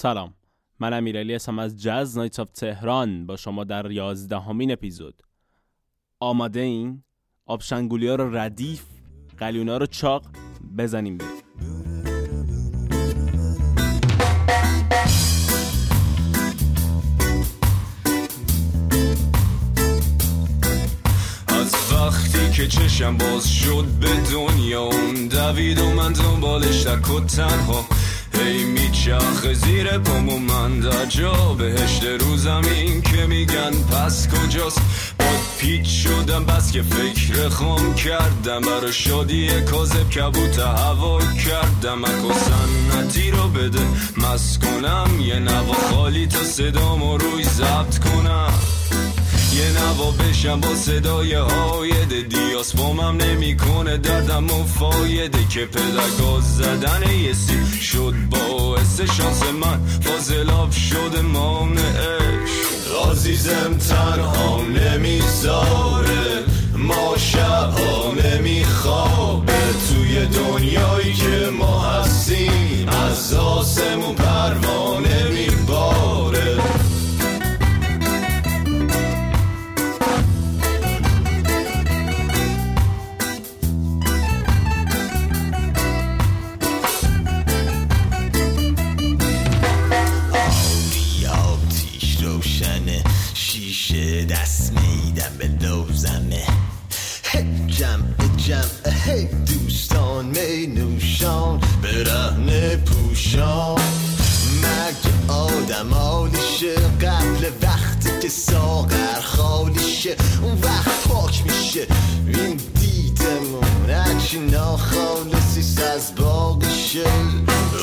سلام. من امیرعلی هستم از جاز نایتس آف تهران با شما در یازدهمین اپیزود. آماده این؟ آبشنگولی ها رو ردیف قلیونا رو چاق بزنیم بریم وقتی که چشم باز شد به دنیا اون دوید و من دنبالش و تنها. هی میچرخه زیر پام و من در جا بهشت رو زمین که میگن پس کجاست؟ باد پیچ شدم بس که فکر خام کردم برا شادی کاذب کبوت هوا کردم. اکو سنتی رو بده مس کنم یه نوا خالی تا صدامو روی ضبط کنم. یه نوا بشم با صدای هایده دیاس بامم نمی‌کنه دردم و فایده که پدرگاز زدن یه سی شد باعث شانس من. فاضلاب شده مانعش. عزیزم تنها نمی‌ذاره ما شبها نمیخوابه. توی دنیایی که ما هستیم از آسمون پروانه جمع. دوستان می نوشان برهنه پوشان. مرگ آدم آلیشه قبل وقتی که ساغر خالیشه اون وقت پاک میشه. این دیدمون هرچی ناخالصیست از باقیشه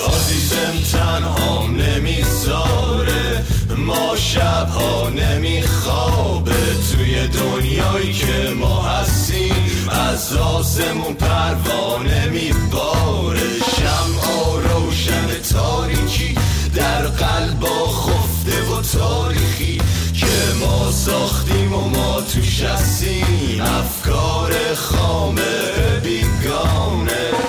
عزیزم تنها نمی‌ذاره. ما شبها نمیخوابه. توی دنیایی که ما هستیم از آسمون پروانه میباره. شمعا روشن تاریکی در قلبا خفته و تاریخی که ما ساختیم و ما توش هستیم. افکار خامه بیگانه.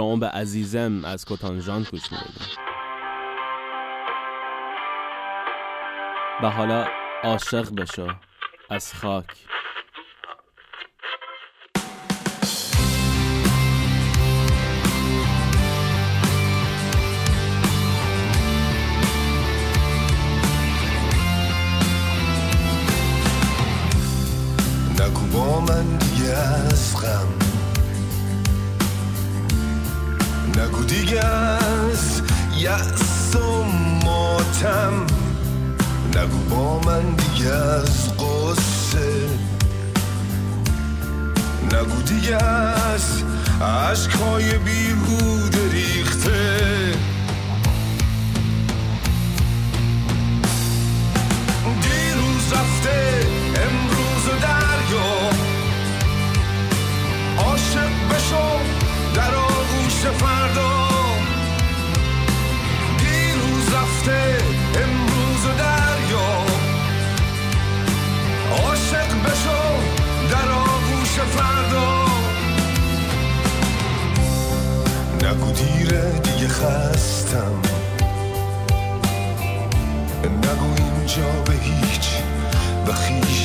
شما به عزیزم از کتانجان گوش می‌دید. و حالا عاشق بشو از خاک. نگو با من دیگه از غم. نگو دیگه از یأس و ماتم. نگو با من دیگه از قصه. نگو دیگه از عشقهای بیهوده ریخته. دیروز رفته امروز دریا. عاشق بشو در آغوش فردا. دیروز رفته امروز و دریا. عاشق بشو در آغوش فردا. نگو دیره دیگه خستم. نگو اینجا به هیچ و خیش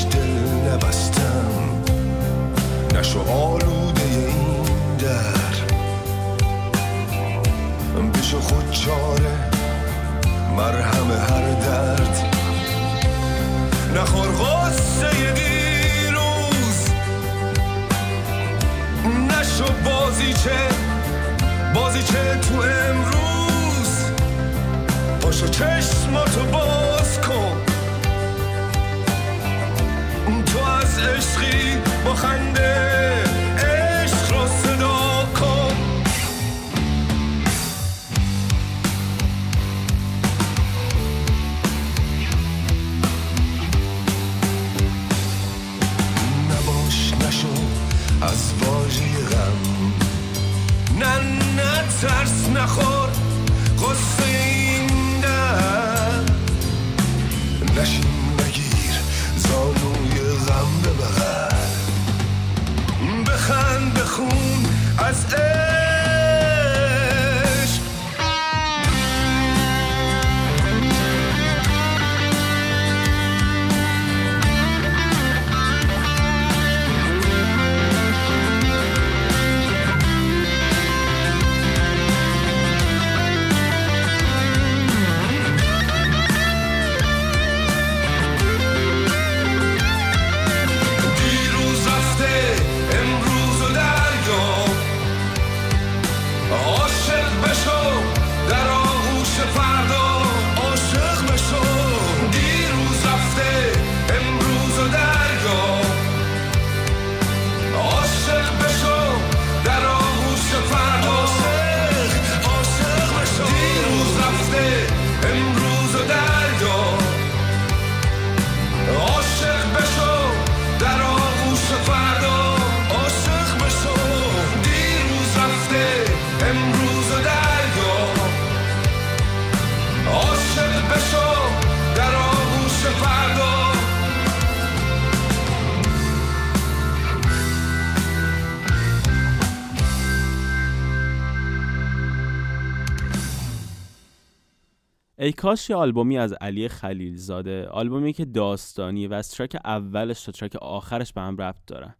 کاش یه آلبومی از علی خلیلزاده آلبومی که داستانی و از ترک اولش تا ترک آخرش به هم ربط دارن.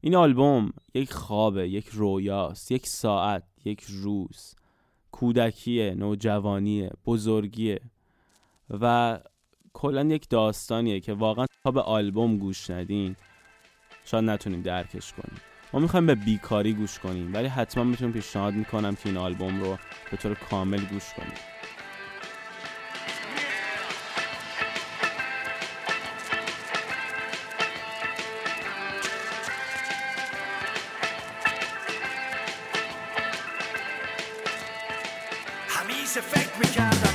این آلبوم یک خوابه یک رویاست یک ساعت یک روز. کودکیه نوجوانیه بزرگیه و کلا یک داستانیه که واقعا تا به آلبوم گوش ندین شاید نتونیم درکش کنیم. ما می‌خوایم به بیکاری گوش کنیم ولی حتما می‌تونیم پیشنهاد می‌کنم که این آلبوم رو به طور کامل گوش کنیم. همیشه فکر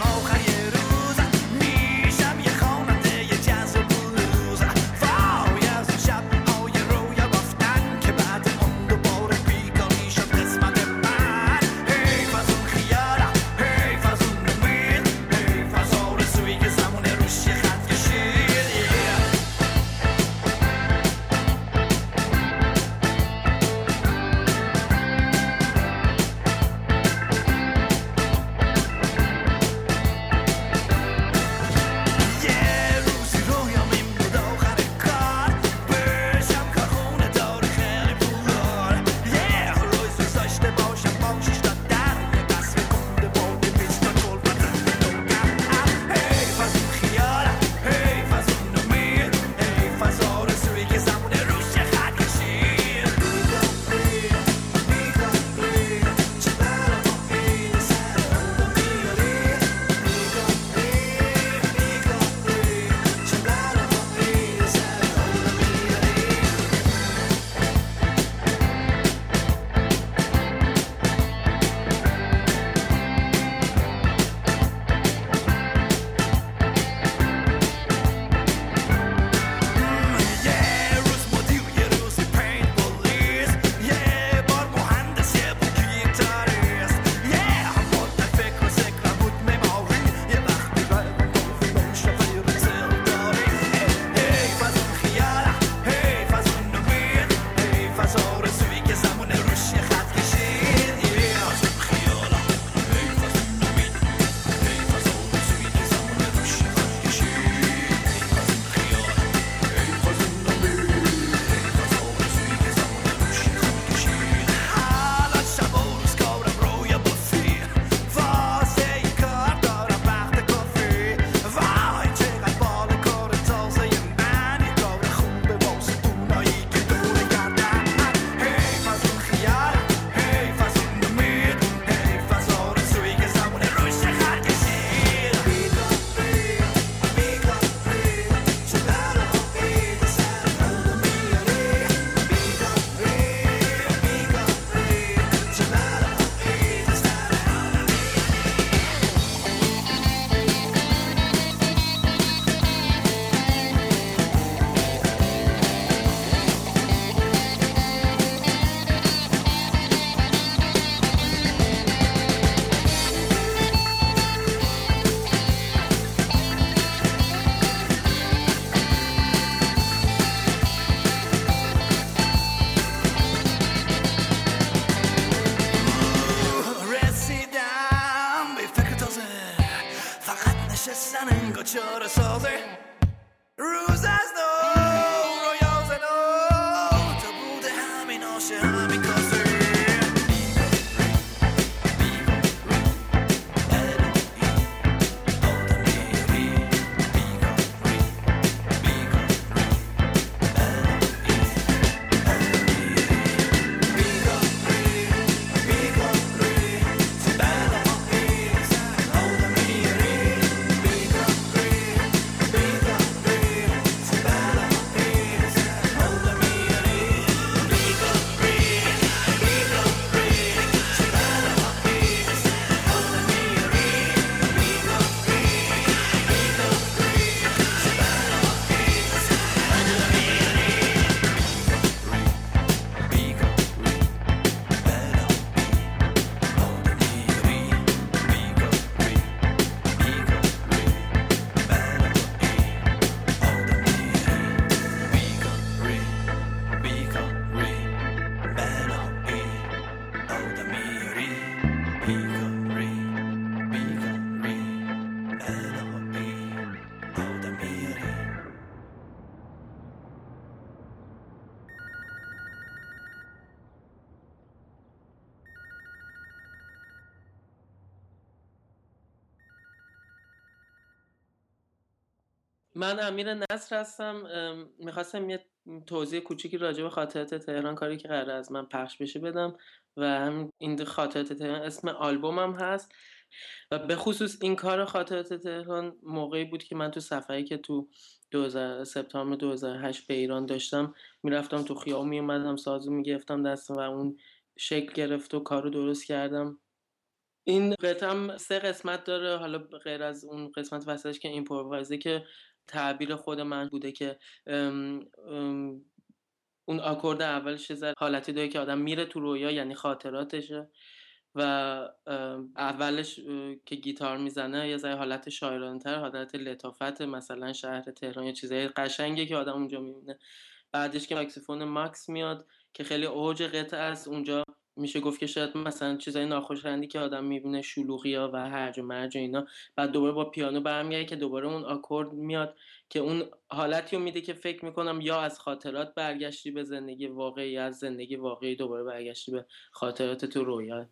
من امیر نصر هستم. می‌خواستم یه توضیح کوچیکی راجع به خاطرات تهران کاری که قرار از من پخش بشه بدم و هم این خاطرات تهران اسم آلبومم هست و به خصوص این کار خاطرات تهران موقعی بود که من تو سفری که تو 2000 سپتامبر 2008 به ایران داشتم می‌رفتم تو خیابون میومدم سازو می‌گرفتم دستم و اون شکل گرفت و کارو درست کردم. این قطعم سه قسمت داره حالا غیر از اون قسمت وسطش که ایمپرووایزه که تعبیر خود من بوده که اون آکورد اولش ذره حالتی داره که آدم میره تو رویا یعنی خاطراتشه و اولش که گیتار می‌زنه یه ذره حالت شاعرانه تر حالت لطافت مثلا شهر تهران یا چیزای قشنگه که آدم اونجا می‌بینه. بعدش که ساکسیفون ماکس میاد که خیلی اوج قطعه است اونجا میشه گفت که شاید مثلا چیزای ناخوشایندی که آدم می‌بینه شلوغی ها و هرج و مرج و اینا بعد دوباره با پیانو برمیگرده که دوباره اون آکورد میاد که اون حالتی رو میده که فکر می‌کنم یا از خاطرات برگشتی به زندگی واقعی یا از زندگی واقعی دوباره برگشتی به خاطرات تو رویا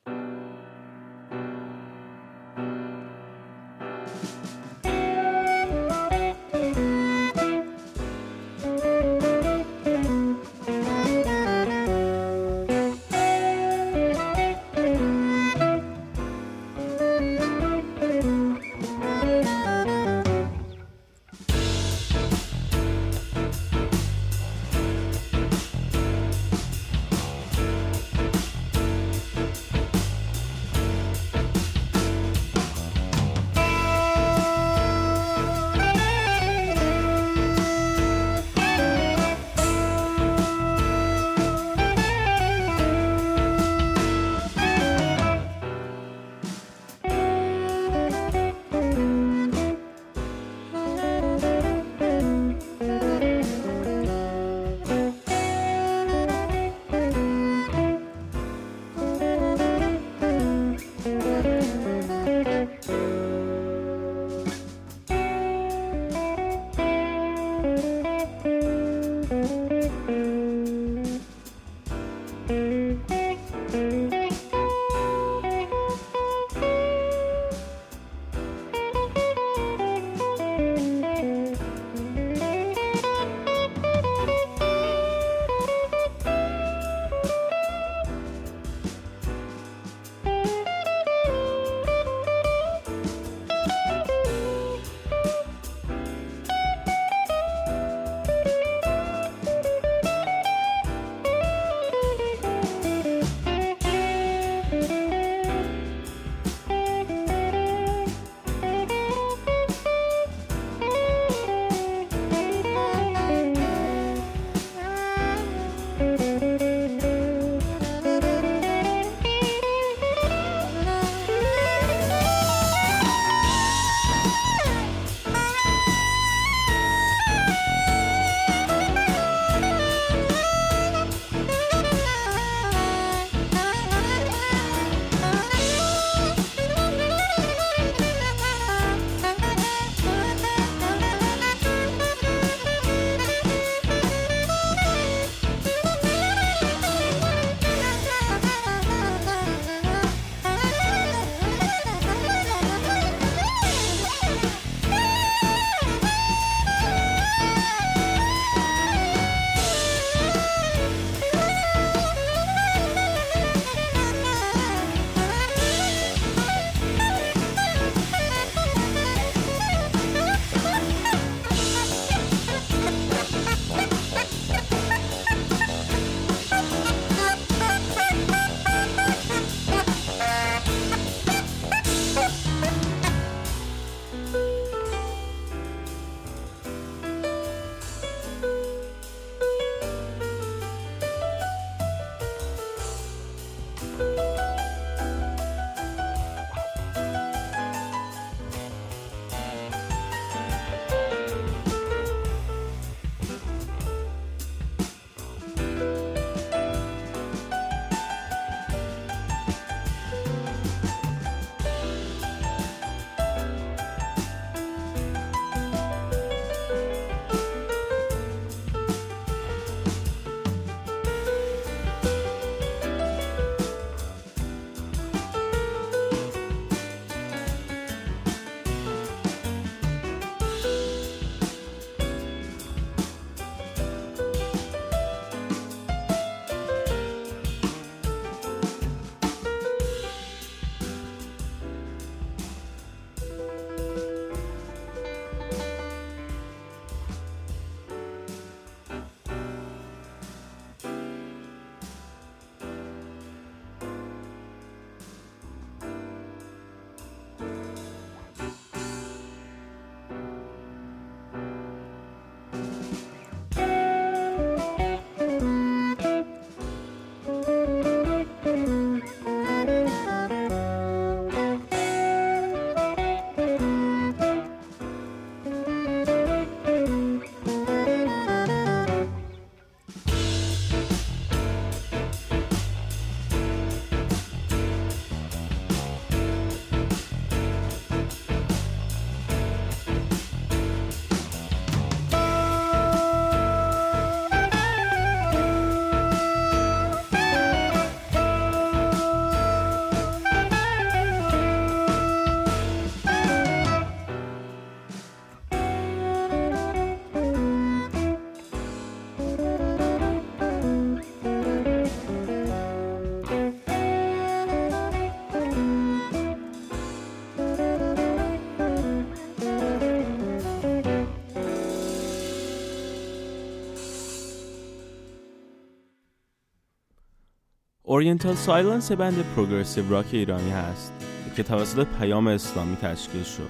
Oriental Silence band progressive rock ایرانی هست که توسط پیام اسلامی تشکیل شد.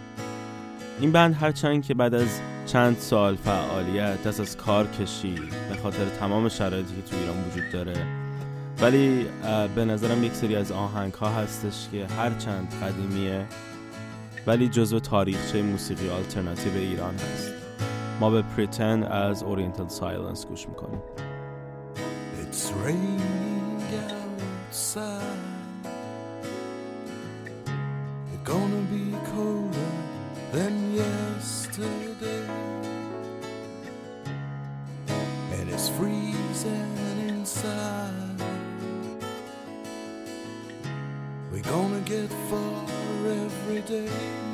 این band هرچند که بعد از چند سال فعالیت دست از کار کشید به خاطر تمام شرایطی که تو ایران وجود داره ولی به نظرم یک سری از آهنگ ها هستش که هرچند قدیمیه ولی جزو تاریخچه موسیقی آلترناتیو ایران هست. ما به Pretend از Oriental Silence گوش می‌کنیم. It's raining. outside. They're gonna be colder than yesterday. And it's freezing inside. We're gonna get far every day.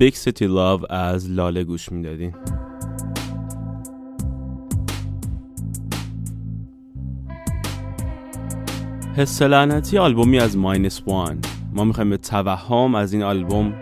Big City Love از لاله گوش می‌دادین. حس لعنتی آلبومی از ماینس وان. ما می‌خوایم به توهم از این آلبوم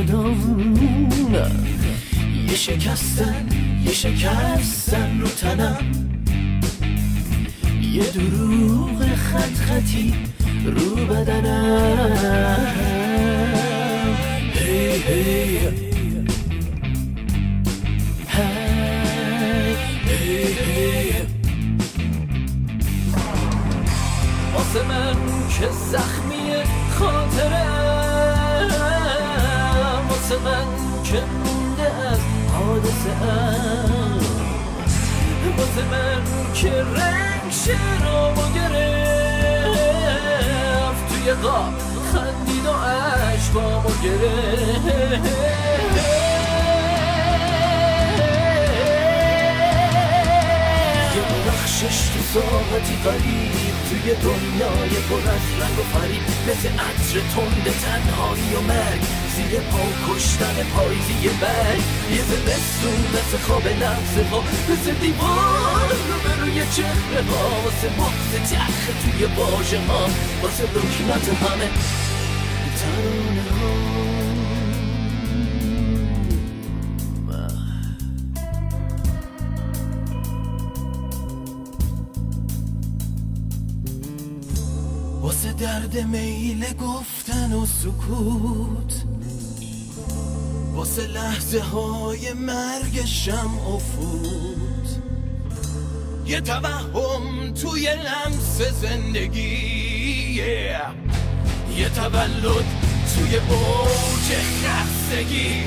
صدام یه شکستن یه شکستن رو تنم. یه دروغ خط خطی رو بدنم. هی هی. واسه من که زخمی خاطرم. من که مونده از حادثه ام. واسه من که رنگ شرابو گرفت توی قاب خندید و عشقامو گرفت. بخشش تو ساعتی قریب توی دنیای پر از رنگ و فریب. مثل عطر تند تنهایی و مرگ. زیر پا کشتن پاییزی برگ. یه زمستون مثل خواب لحظه ها مثل دیوار رو روی چهره ها واسه مغز تخ توی باژه ها واسه رکنات همه. ترانه ها واسه درد میل گفتن و سکوت. واسه لحظه های مرگ شم و یه توهم توی لمس زندگی یه تولد توی اوج خستگی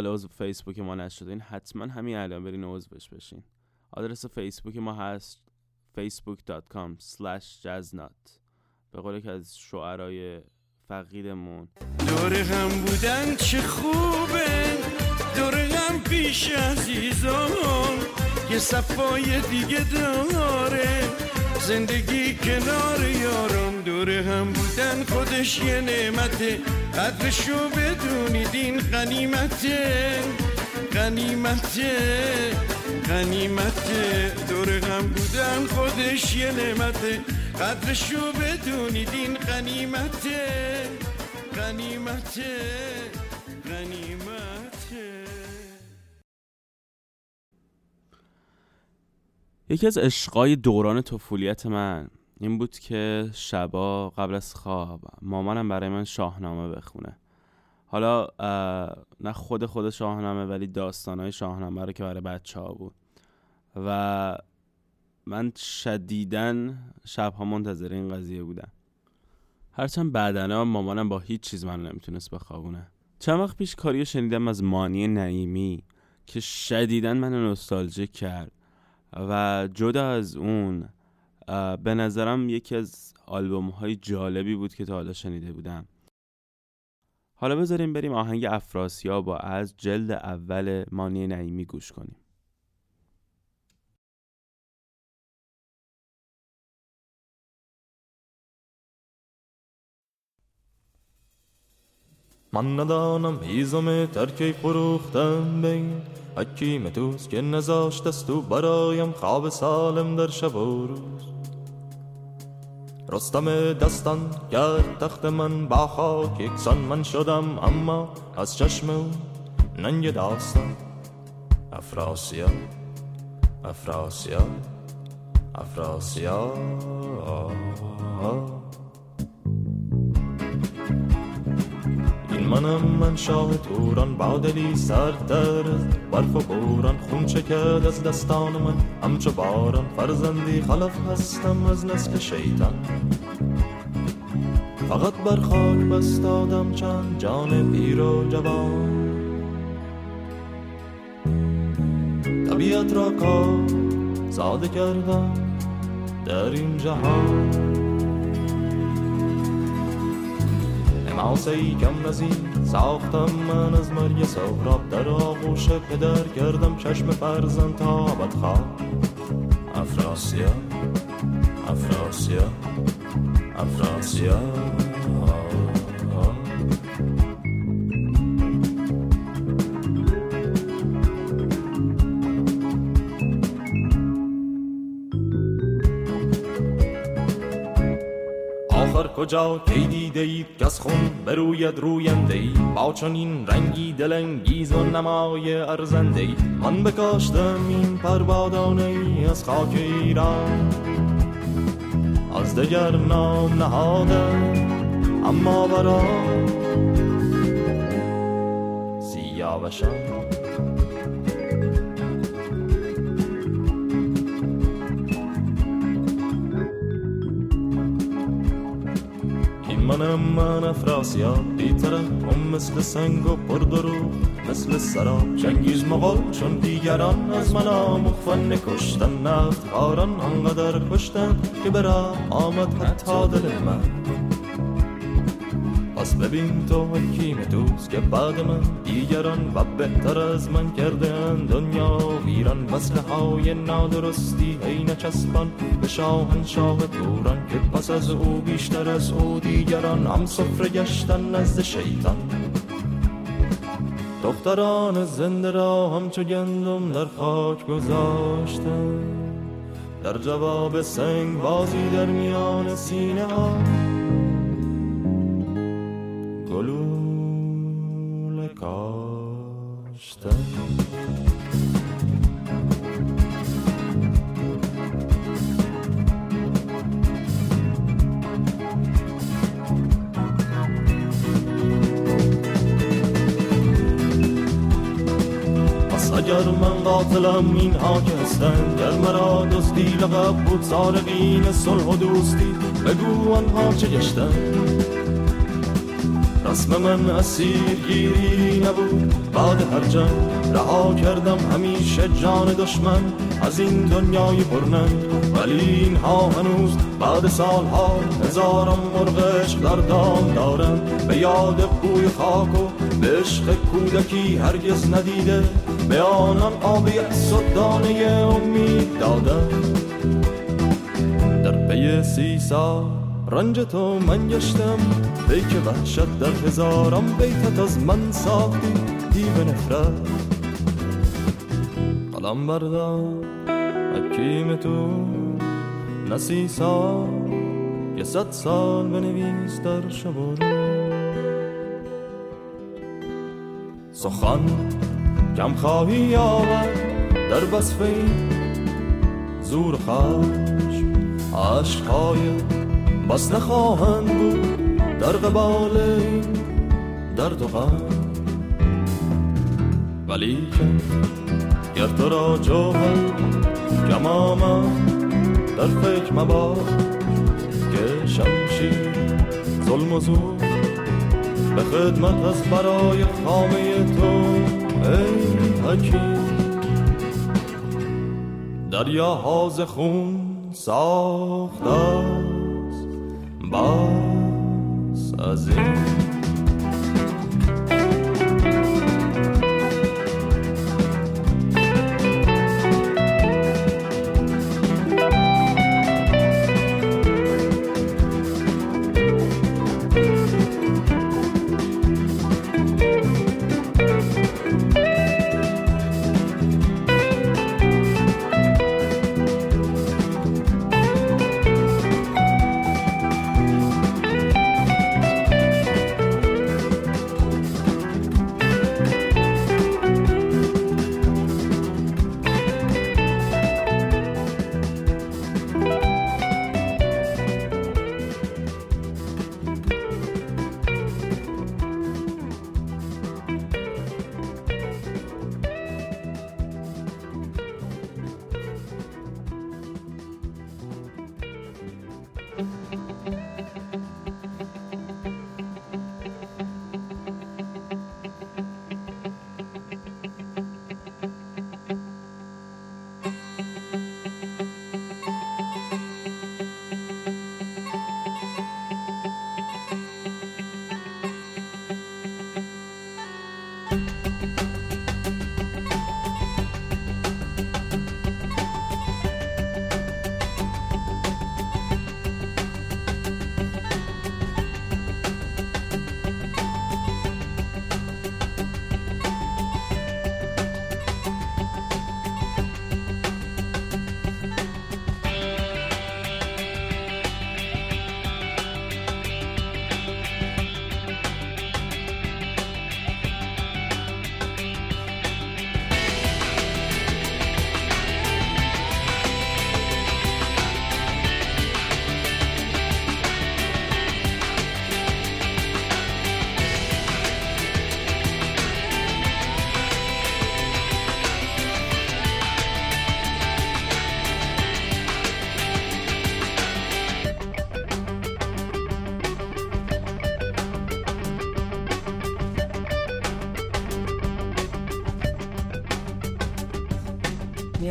حالا عضو فیسبوک ما نشدین حتما همین الان برین عضوش بشین. آدرس فیسبوک ما هست facebook.com jaznat به قول که از شعرهای فقیدمون. دور هم بودن چه خوبه. دور هم پیش عزیزان یه صفای دیگه داره. زندگی کنار یاران دور هم بودن خودش یه نعمته. قدرشو بدونید این غنیمته. غنیمته غنیمته. دور هم بودن خودش یه نعمته. قدرشو بدونید این غنیمته. غنیمته غنیمته یکی از عشقای دوران طفولیت من این بود که شبا قبل از خواب مامانم برای من شاهنامه بخونه. حالا نه خود خود شاهنامه ولی داستانهای شاهنامه رو که برای بچه ها بود. و من شدیدن شبها منتظر این قضیه بودم. هرچند بعدنا مامانم با هیچ چیز من نمی‌تونست بخوابونه. چند وقت پیش کاریو شنیدم از مانی نعیمی که شدیدا من نوستالژیک کرد. و جدا از اون به نظرم یکی از آلبوم های جالبی بود که تا حالا شنیده بودم. حالا بذاریم بریم آهنگ افراسیاب با از جلد اول مانی نعیمی گوش کنیم. من ندانم هیزم ترکی فروختم بین. حکیم توست که نزاشت است تو برایم خواب سالم در شب و روز. رستم دستان کرد تخت من با خاک یکسان من شدم اما از چشم او ننگ داستان. افراسیا افراسیا افراسیا. منم من شاه توران با دلی سرتر برف و بوران خون چکد از دستان من. همچو باران فرزندی خلف هستم از نسل شیطان. فقط بر خاک بستادم چند جان پیر و جوان. طبیعت را کار ساده کردم در این جهان. حماسه ای کم نزی ساختم من از مرگ سهراب در آغوش پدر. کردم چشم فرزند تا بدخواه افراسیا افراسیا افراسیا آخر کجا کی دیده اید کس خون بروید روینده ای؟ با چنین رنگی دلانگیز و نمای ارزنده ای. من بکاشتم این پروادانه ای از خاک ایران. از دگر نام نهادم اما برا سیاوشان منم من افراسیاب بیترم مثل سنگ و پردرو مثل سراب چنگیز مغال چون دیگران از من آموخفن نکشتن نفت خاران آنقدر کشتن که برا آمد حتی دل من. پس ببین تو حکیم دوست که بعد من دیگران و بهتر از من کرده دنیا ویران وصله های نادرستی ای نچسبان به شاهنشاه توران که پس از او بیشتر از او دیگران. هم سفره گشتن نزد شیطان. دختران زنده را همچو گندم در خاک گذاشتن. در جواب سنگ بازی در میان سینه ها پس اگر من قاتلم این ها که هستن گر مرا دزدی لقب بود سارقین صلح و دوستی بگو آنها چه گشتن. رسم من اسیر گیری نبود. بعد هر جنگ رها کردم همیشه جان دشمن. از این دنیای پرننگ ولی اینها هنوز بعد سالها هزاران مرغ عشق در دام دارن. به یاد بوی خاک و به عشق کودکی هرگز ندیده. به آنان آب یأس و دانه امید دادن. در پی سی سال رنج تو من گشتم. پیک وحشت در هزاران بیتت از من ساختی دیو نفرت قلم بردار حکیم تو نسی سال یه صد سال بنویس در شب و سخن کم خواهی آورد در بسفه زور خشم عشقهای بس نخواهند بود در قبال درد و غم. ولی گر تو را جوهر کم در فکر مباد که شمشیر ز ظلم و زور. به خدمت از برای خامه تو ای حکیم. دریاها ز خون ساخته است بس از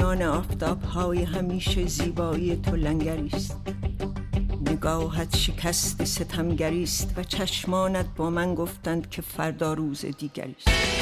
میان آفتاب های همیشه زیبایی تو لنگری است نگاهت شکست ستمگری است و چشمانت با من گفتند که فردا روز دیگری است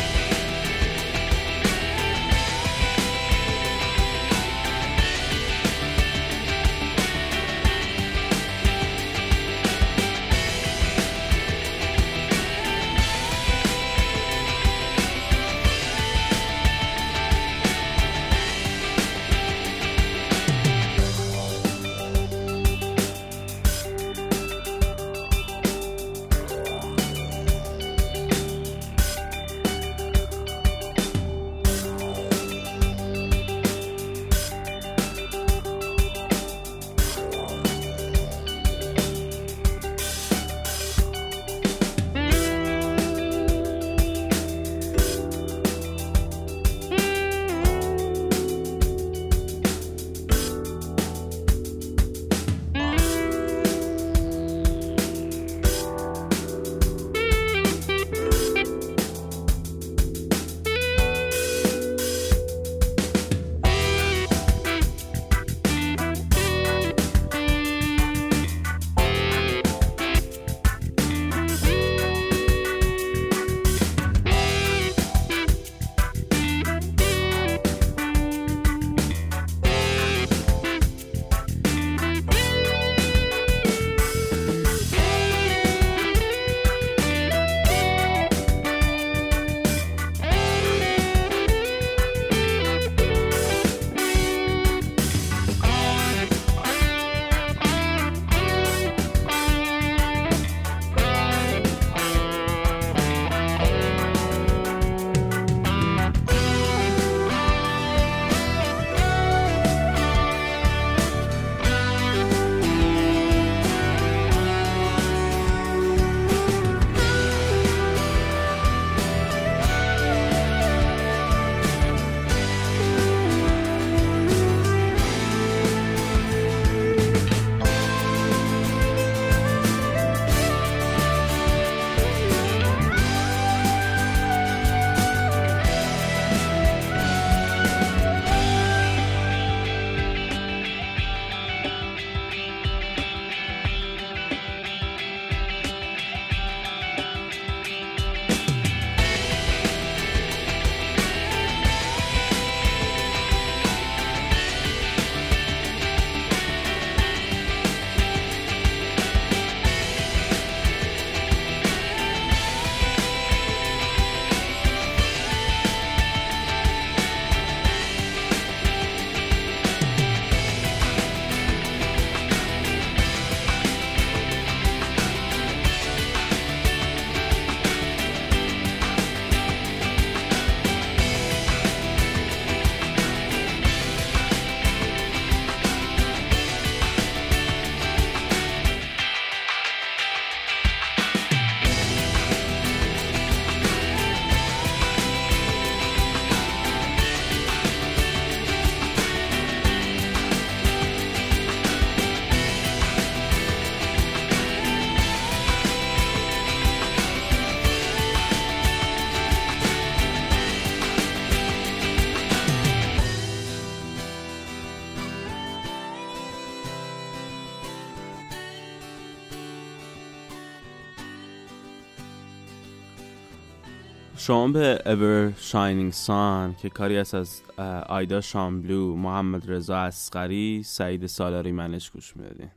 شما به Ever Shining Sun که کاری است از آیدا شاملو، محمد رضا اسقری، سعید سالاری منش گوش می‌دادین.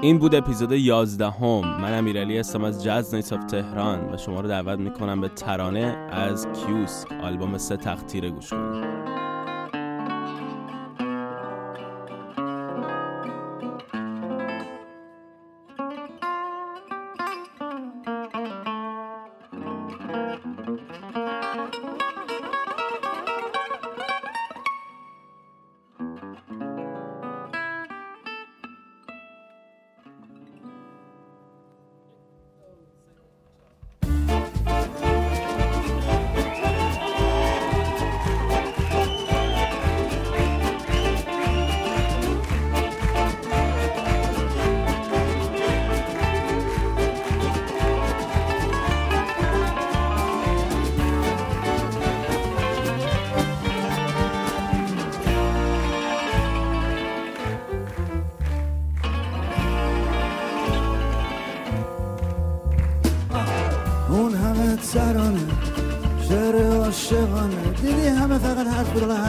این بود اپیزود 11 هم من امیرعلی هستم از جاز نایتس آف تهران و شما رو دعوت می‌کنم به ترانه از کیوس آلبوم سه تختیره گوش کنید.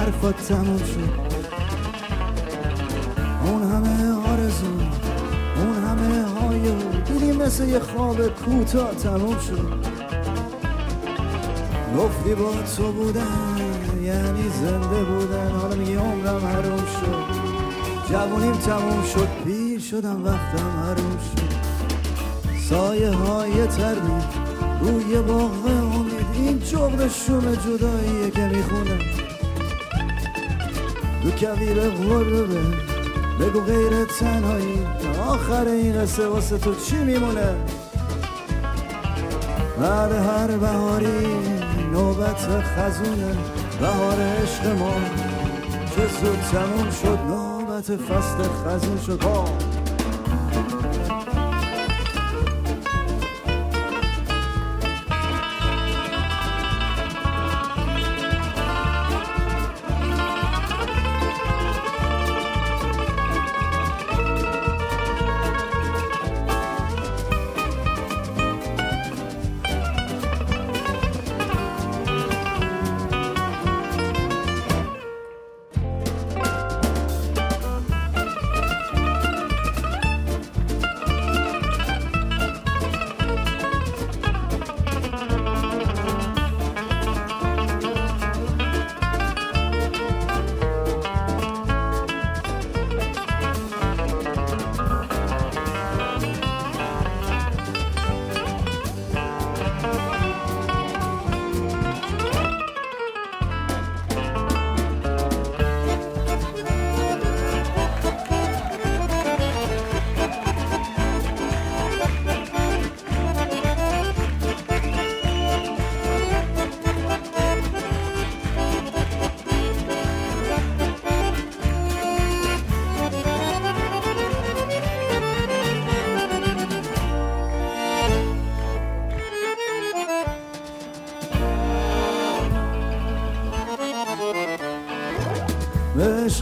حرفات تموم شد. اون همه آرزو اون همه هایو دیدی مثل یه خواب کوتاه تموم شد. گفتی با تو بودن یعنی زنده بودن. حالا میگی عمرم حروم شد. جوونیم تموم شد پیر شدم وقتم حروم شد. سایه های تردید روی باغ امید. این جغد شوم جداییه که می‌خونه دو کویر غربه بگو غیر تنهایی آخر این قصه واسه تو چی میمونه؟ بعد هر بهاری نوبت خزونه بهار عشق ما چه زود تموم شد نوبت فصل خزون شد.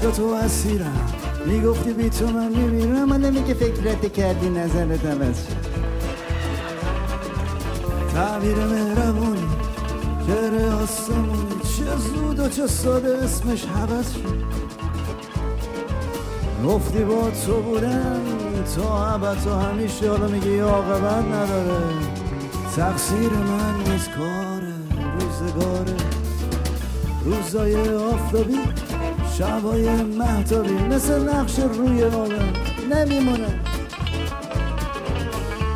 عشق تو اسیرم. می‌گفتی بی تو من میمیرم. من نمیگه فکرت کردی نظرت عوض شد تعبیر مهربونی شعر آسمونی چه زود و چه ساده اسمش حوض شد. گفتی با تو بودم. تا ابد تو همیشه حالا میگی عاقبت نداره. تقصیر من نیست کاره. روزگاره. روزای آفتابی. شبای محتابی مثل نقش روی آدم نمیمونه.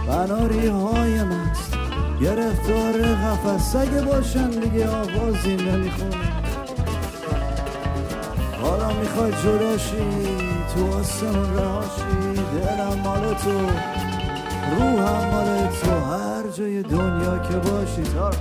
قناری های مست گرفتار قفس. اگه باشن دیگه آوازی نمی‌خونه. حالا می‌خوای جداشی تو آسمون رهاشی. دلم مال تو روحم مال تو. هر جای دنیا که باشی تا